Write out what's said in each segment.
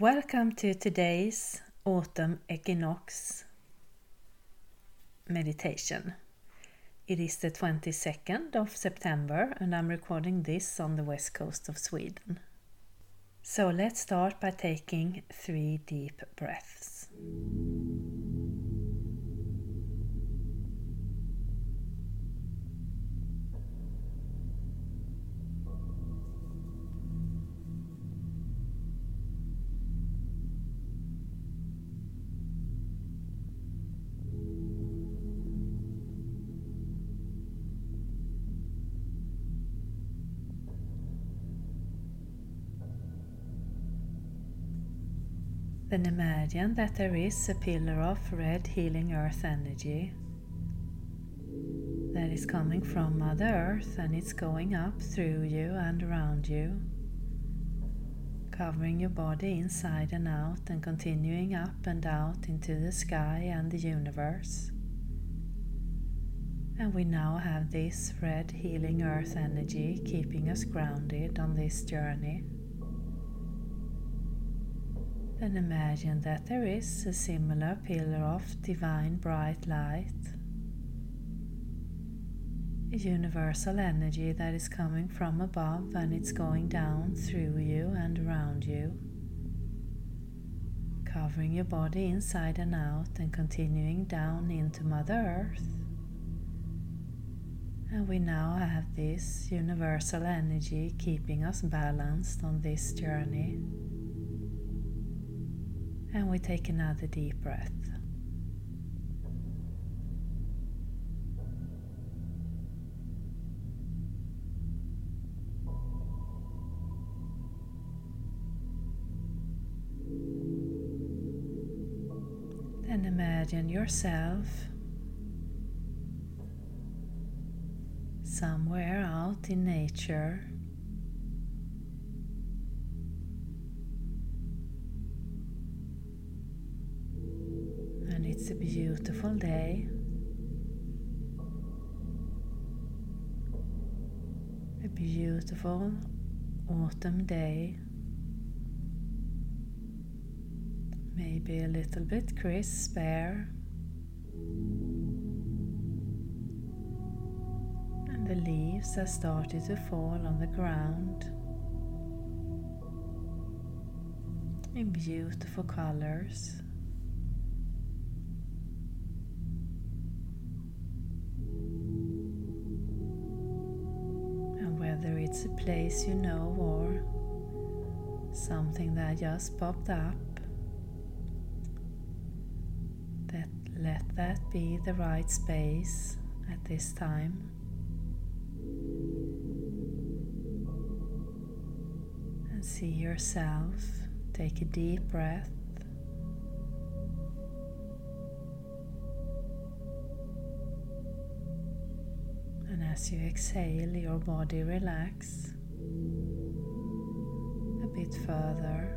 Welcome to today's autumn equinox meditation. It is the 22nd of September and I'm recording this on the west coast of Sweden. So let's start by taking three deep breaths. Then imagine that there is a pillar of red healing earth energy that is coming from Mother Earth and it's going up through you and around you, covering your body inside and out and continuing up and out into the sky and the universe. And we now have this red healing earth energy keeping us grounded on this journey. Then imagine that there is a similar pillar of divine bright light, a universal energy that is coming from above and it's going down through you and around you, covering your body inside and out and continuing down into Mother Earth. And we now have this universal energy keeping us balanced on this journey. And we take another deep breath. Then imagine yourself somewhere out in nature It's a beautiful day. A beautiful autumn day. Maybe a little bit crisp air. And the leaves have started to fall on the ground in beautiful colors. It's a place you know or something that just popped up, that let that be the right space at this time. And see yourself take a deep breath as you exhale, your body relax a bit further.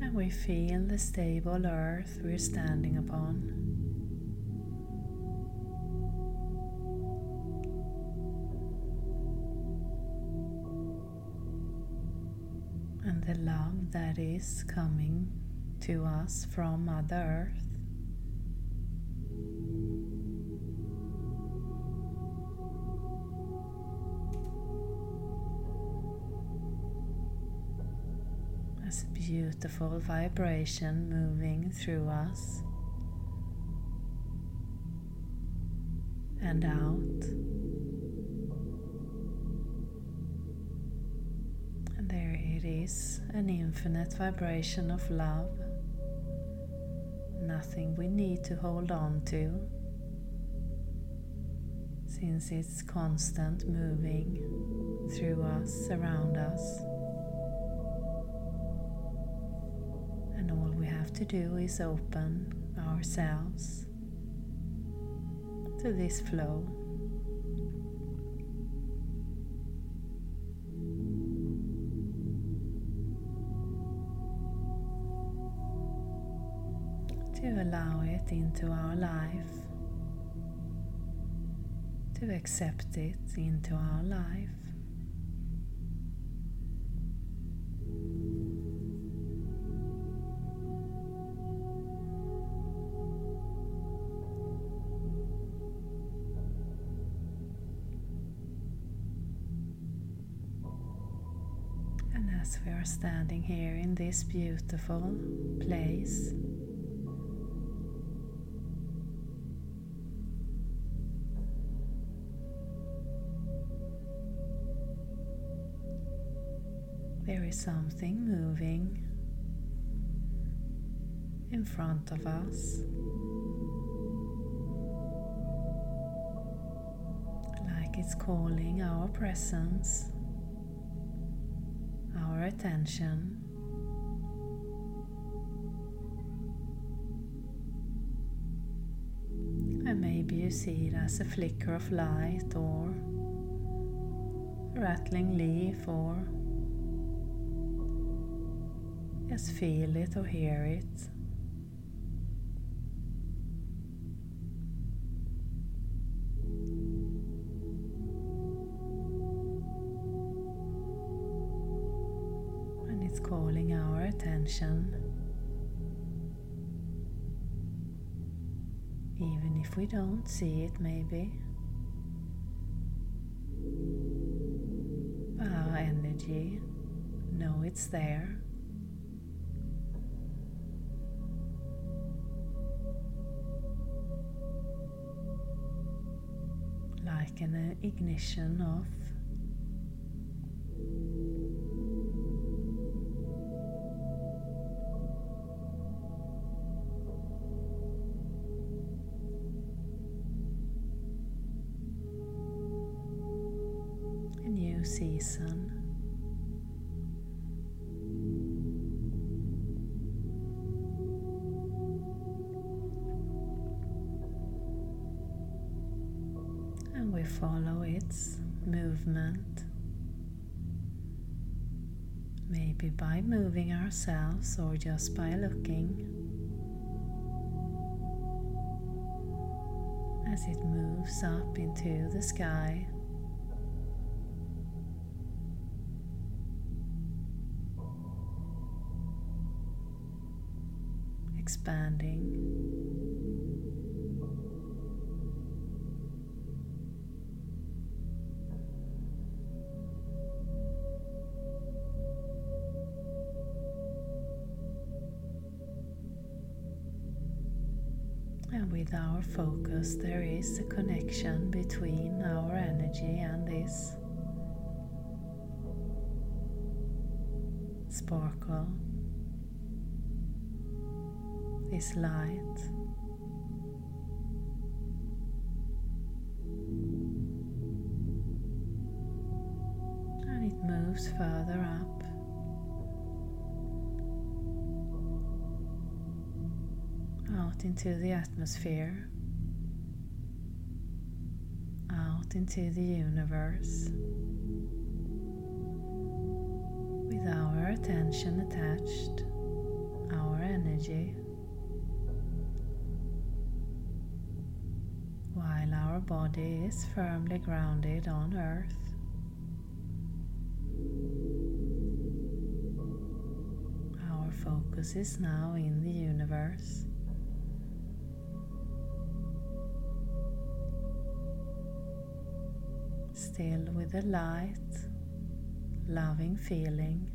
And we feel the stable earth we're standing upon. That is coming to us from Mother Earth. As a beautiful vibration moving through us and out. An infinite vibration of love, nothing we need to hold on to, since it's constant moving through us, around us. And all we have to do is open ourselves to this flow. To allow it into our life, to accept it into our life. And as we are standing here in this beautiful place, there is something moving in front of us. Like it's calling our presence, our attention. And maybe you see it as a flicker of light or a rattling leaf or feel it or hear it. And it's calling our attention. Even if we don't see it, maybe. But our energy know it's there. An ignition of follow its movement. Maybe by moving ourselves or just by looking as it moves up into the sky. Our focus, there is a connection between our energy and this sparkle, this light. And it moves further up. Out into the atmosphere, out into the universe, with our attention attached, our energy, while our body is firmly grounded on earth. Our focus is now in the universe. Still with a light, loving feeling.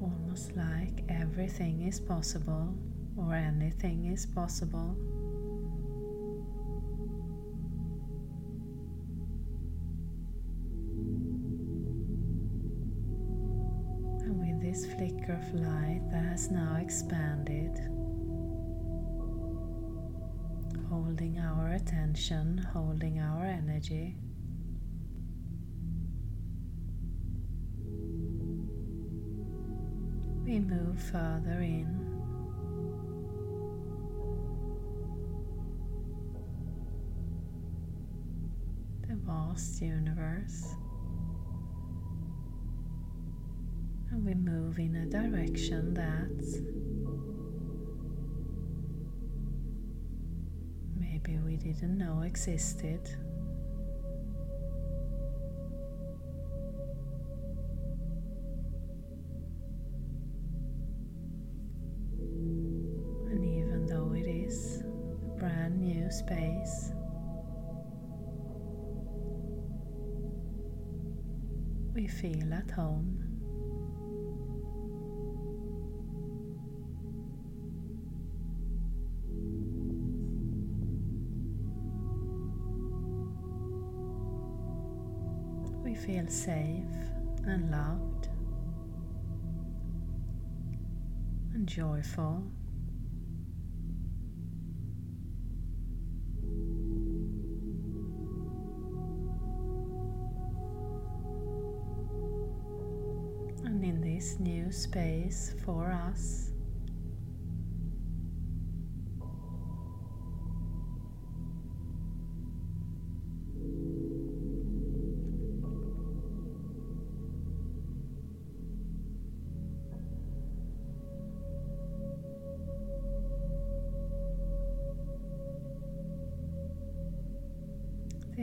Almost like everything is possible or anything is possible. And with this flicker of light that has now expanded, holding our attention, holding our energy. We move further in. The vast universe. And we move in a direction that maybe we didn't know existed. And even though it is a brand new space, we feel at home. Feel safe and loved and joyful. And in this new space for us,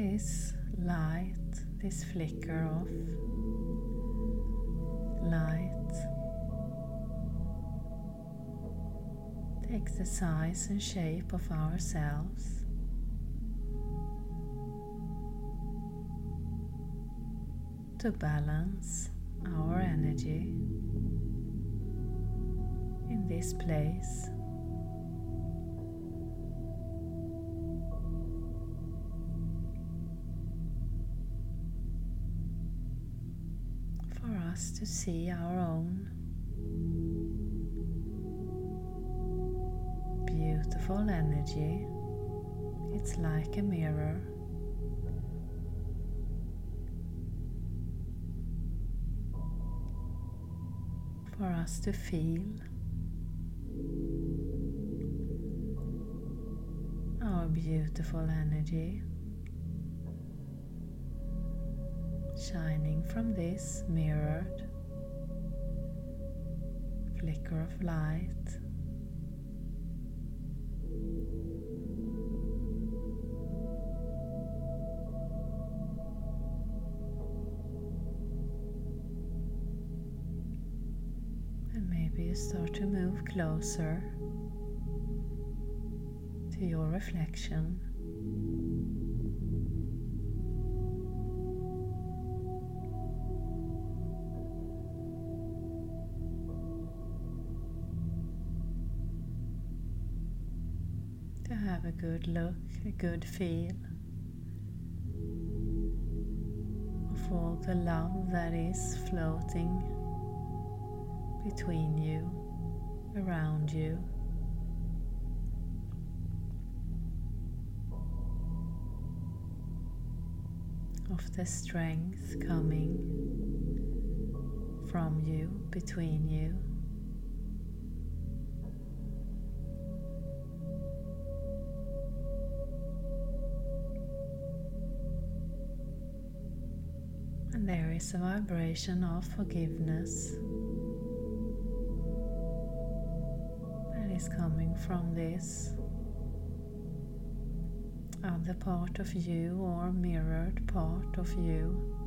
this light, this flicker of light takes the size and shape of ourselves. To balance our energy in this place. See our own beautiful energy, it's like a mirror. For us to feel our beautiful energy shining from this mirrored flicker of light. And maybe you start to move closer to your reflection. Good look, a good feel of all the love that is floating between you, around you. Of the strength coming from you, between you. And there is a vibration of forgiveness that is coming from this other part of you or mirrored part of you.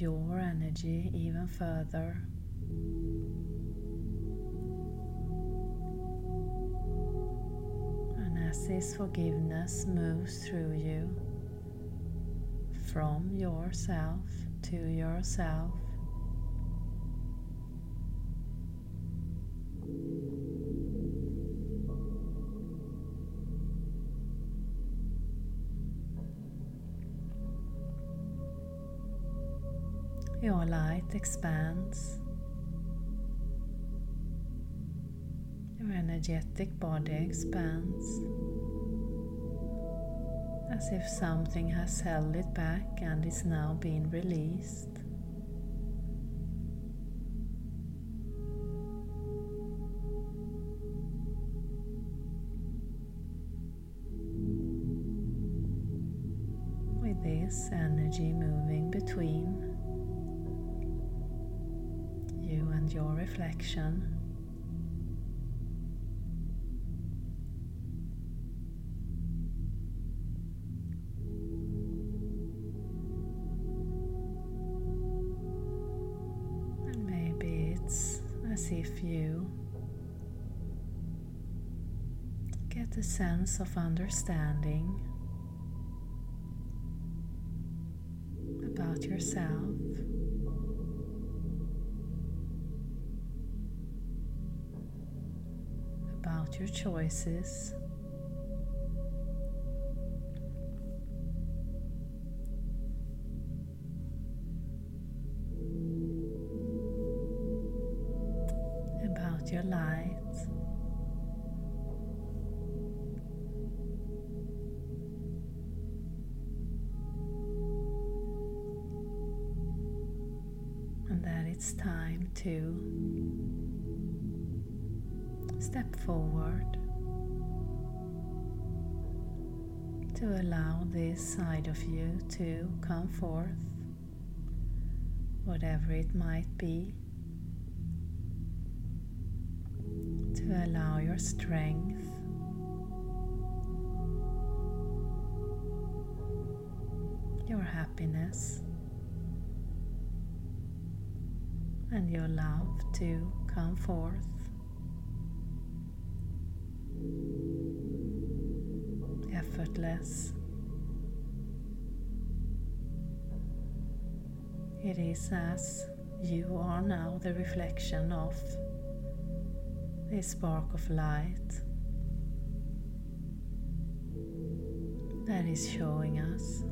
Your energy even further. And as this forgiveness moves through you, from yourself to yourself, Your light expands. Your energetic body expands as if something has held it back and is now being released. Your reflection. And maybe it's as if you get a sense of understanding about yourself. About your choices. About your light. And that it's time to step forward to allow this side of you to come forth, whatever it might be. to allow your strength your happiness and your love to come forth. Effortless. It is as you are now the reflection of a spark of light that is showing us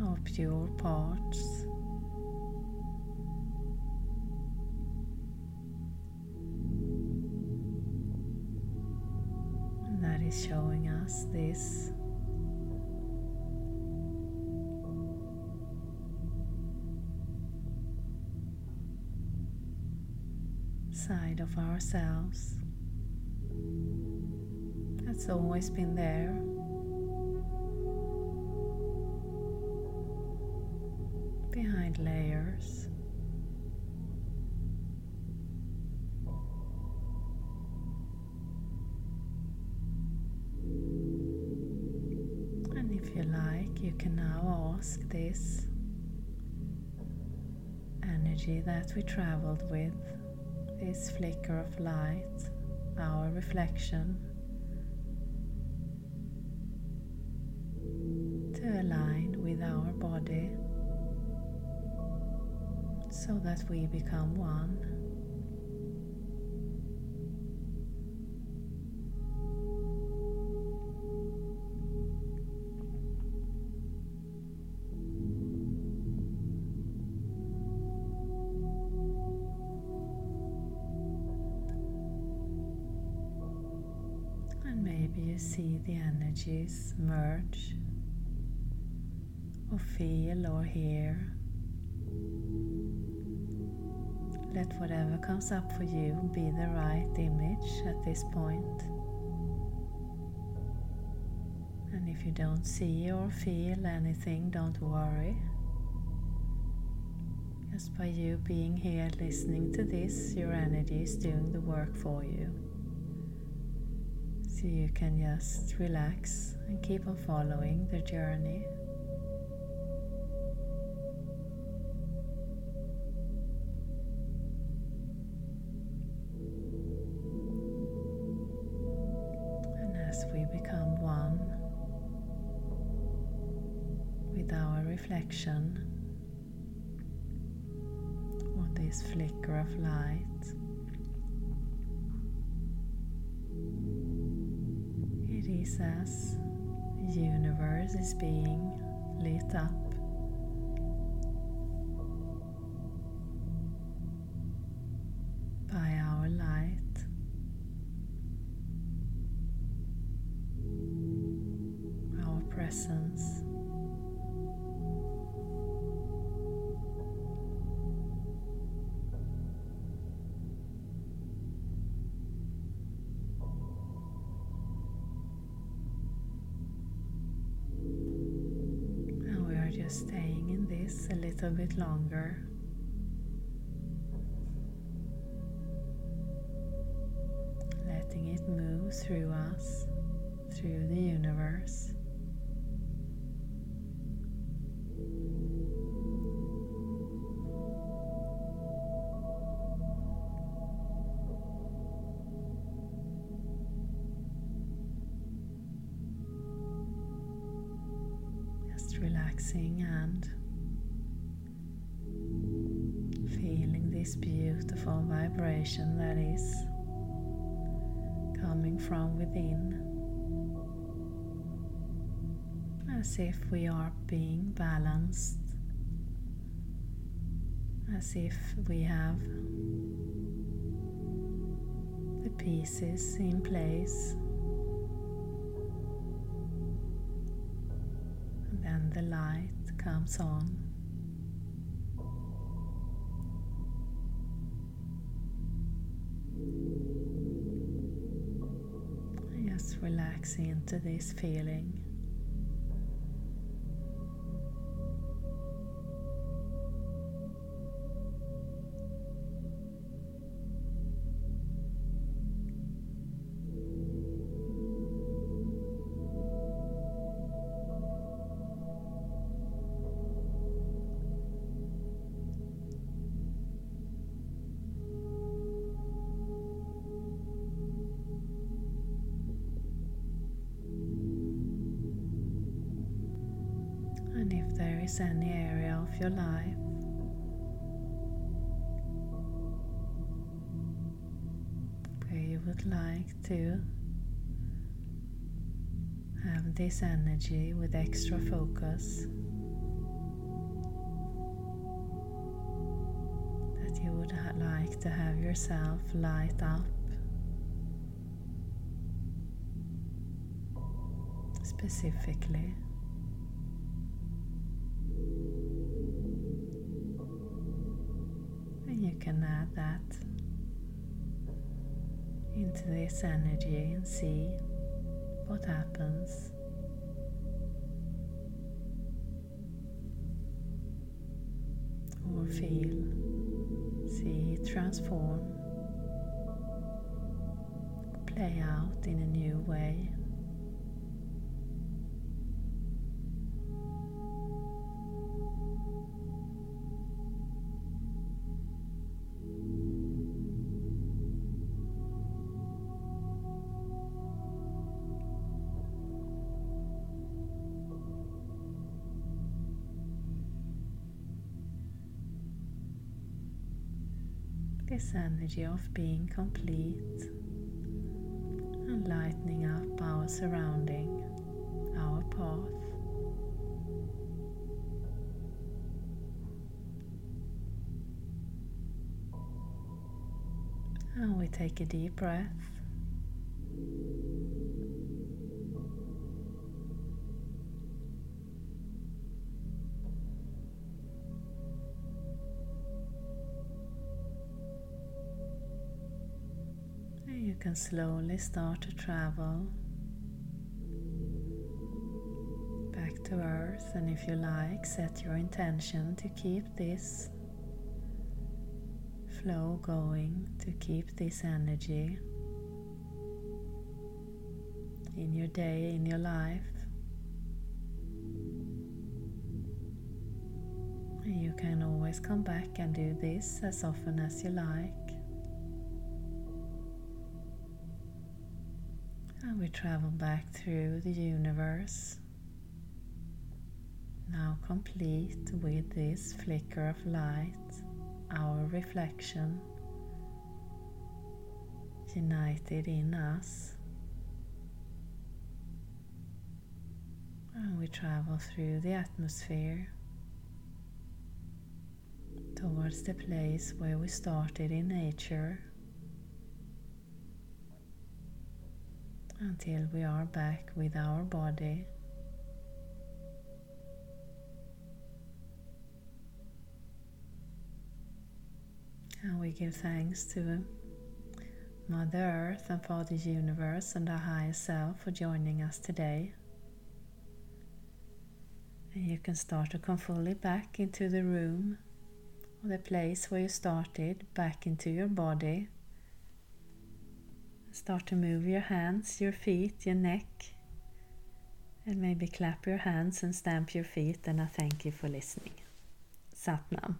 our pure parts. This side of ourselves that's always been there. Behind layers. Ask this energy that we traveled with this flicker of light, our reflection, to align with our body so that we become one. See the energies merge or feel or hear. Let whatever comes up for you be the right image at this point. And if you don't see or feel anything, don't worry. Just by you being here listening to this, your energy is doing the work for you. So you can just relax and keep on following the journey. And as we become one with our reflection or this flicker of light. The universe is being lit up. Little bit longer. Letting it move through us, through the universe. Just relaxing and this beautiful vibration that is coming from within. As if we are being balanced, as if we have the pieces in place. Into this feeling. Is any area of your life where you would like to have this energy with extra focus, that you would ha- like to have yourself light up. Specifically, can add that into this energy and see what happens. Or feel, see it transform, play out in a new way. This energy of being complete and lightening up our surrounding, our path. And we take a deep breath. Can slowly start to travel back to Earth, and if you like, set your intention to keep this flow going, to keep this energy in your day, in your life. You can always come back and do this as often as you like. And we travel back through the universe, now complete with this flicker of light, our reflection, united in us. And we travel through the atmosphere towards the place where we started in nature until we are back with our body. And we give thanks to Mother Earth and Father Universe and our higher self for joining us today. And you can start to come fully back into the room or the place where you started, back into your body. Start to move your hands, your feet, your neck, and maybe clap your hands and stamp your feet. And I thank you for listening. Satnam.